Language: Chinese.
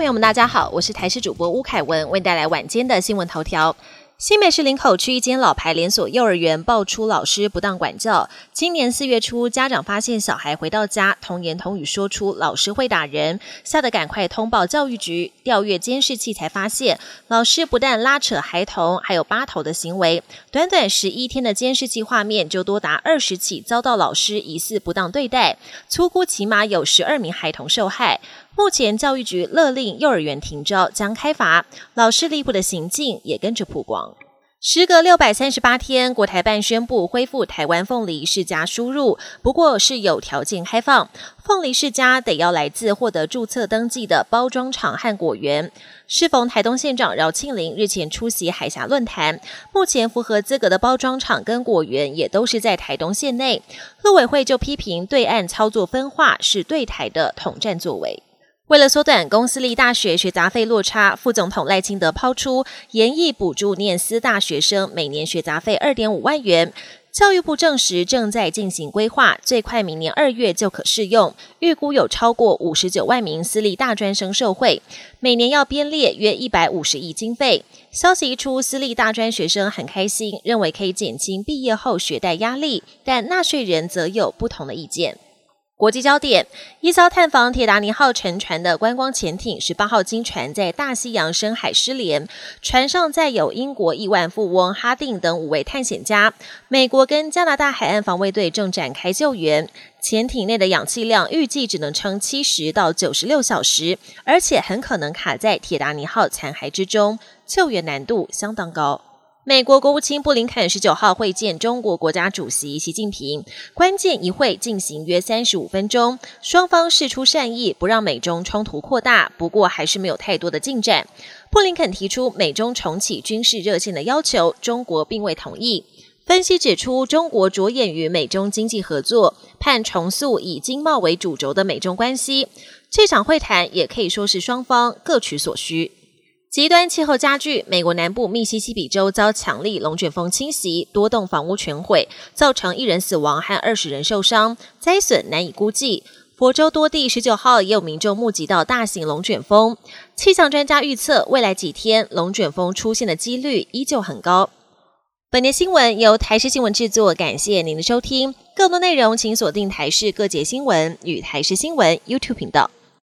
朋友们，大家好，我是台视主播吴凯文，为带来晚间的新闻头条。新北市林口区一间老牌连锁幼儿园爆出老师不当管教。今年四月初，家长发现小孩回到家童言童语说出老师会打人，吓得赶快通报教育局，调阅监视器才发现，老师不但拉扯孩童，还有扒头的行为。短短十一天的监视器画面，就多达二十起遭到老师疑似不当对待，粗估起码有十二名孩童受害。目前教育局勒令幼儿园停招，将开罚，老师离谱的行径也跟着曝光。时隔六百三十八天，国台办宣布恢复台湾凤梨世家输入，不过是有条件开放，凤梨世家得要来自获得注册登记的包装厂和果园。适逢台东县长饶庆林日前出席海峡论坛，目前符合资格的包装厂跟果园也都是在台东县内，陆委会就批评对岸操作分化是对台的统战作为。为了缩短公私立大学学杂费落差，副总统赖清德抛出严议补助念私大学生每年学杂费二点五万元。教育部证实正在进行规划，最快明年二月就可适用。预估有超过五十九万名私立大专生受惠，每年要编列约一百五十亿经费。消息一出，私立大专学生很开心，认为可以减轻毕业后学贷压力，但纳税人则有不同的意见。国际焦点：一艘探访铁达尼号沉船的观光潜艇十八号经船在大西洋深海失联，船上载有英国亿万富翁哈定等五位探险家。美国跟加拿大海岸防卫队正展开救援。潜艇内的氧气量预计只能撑七十到九十六小时，而且很可能卡在铁达尼号残骸之中，救援难度相当高。美国国务卿布林肯十九号会见中国国家主席习近平，关键一会进行约三十五分钟，双方释出善意，不让美中冲突扩大。不过还是没有太多的进展。布林肯提出美中重启军事热线的要求，中国并未同意。分析指出，中国着眼于美中经济合作，盼重塑以经贸为主轴的美中关系。这场会谈也可以说是双方各取所需。极端气候加剧，美国南部密西西比州遭强力龙卷风侵袭，多栋房屋全毁，造成一人死亡和二十人受伤，灾损难以估计。佛州多地十九号也有民众目击到大型龙卷风，气象专家预测未来几天龙卷风出现的几率依旧很高。本年新闻由台视新闻制作，感谢您的收听。更多内容请锁定台视各节新闻与台视新闻 YouTube 频道。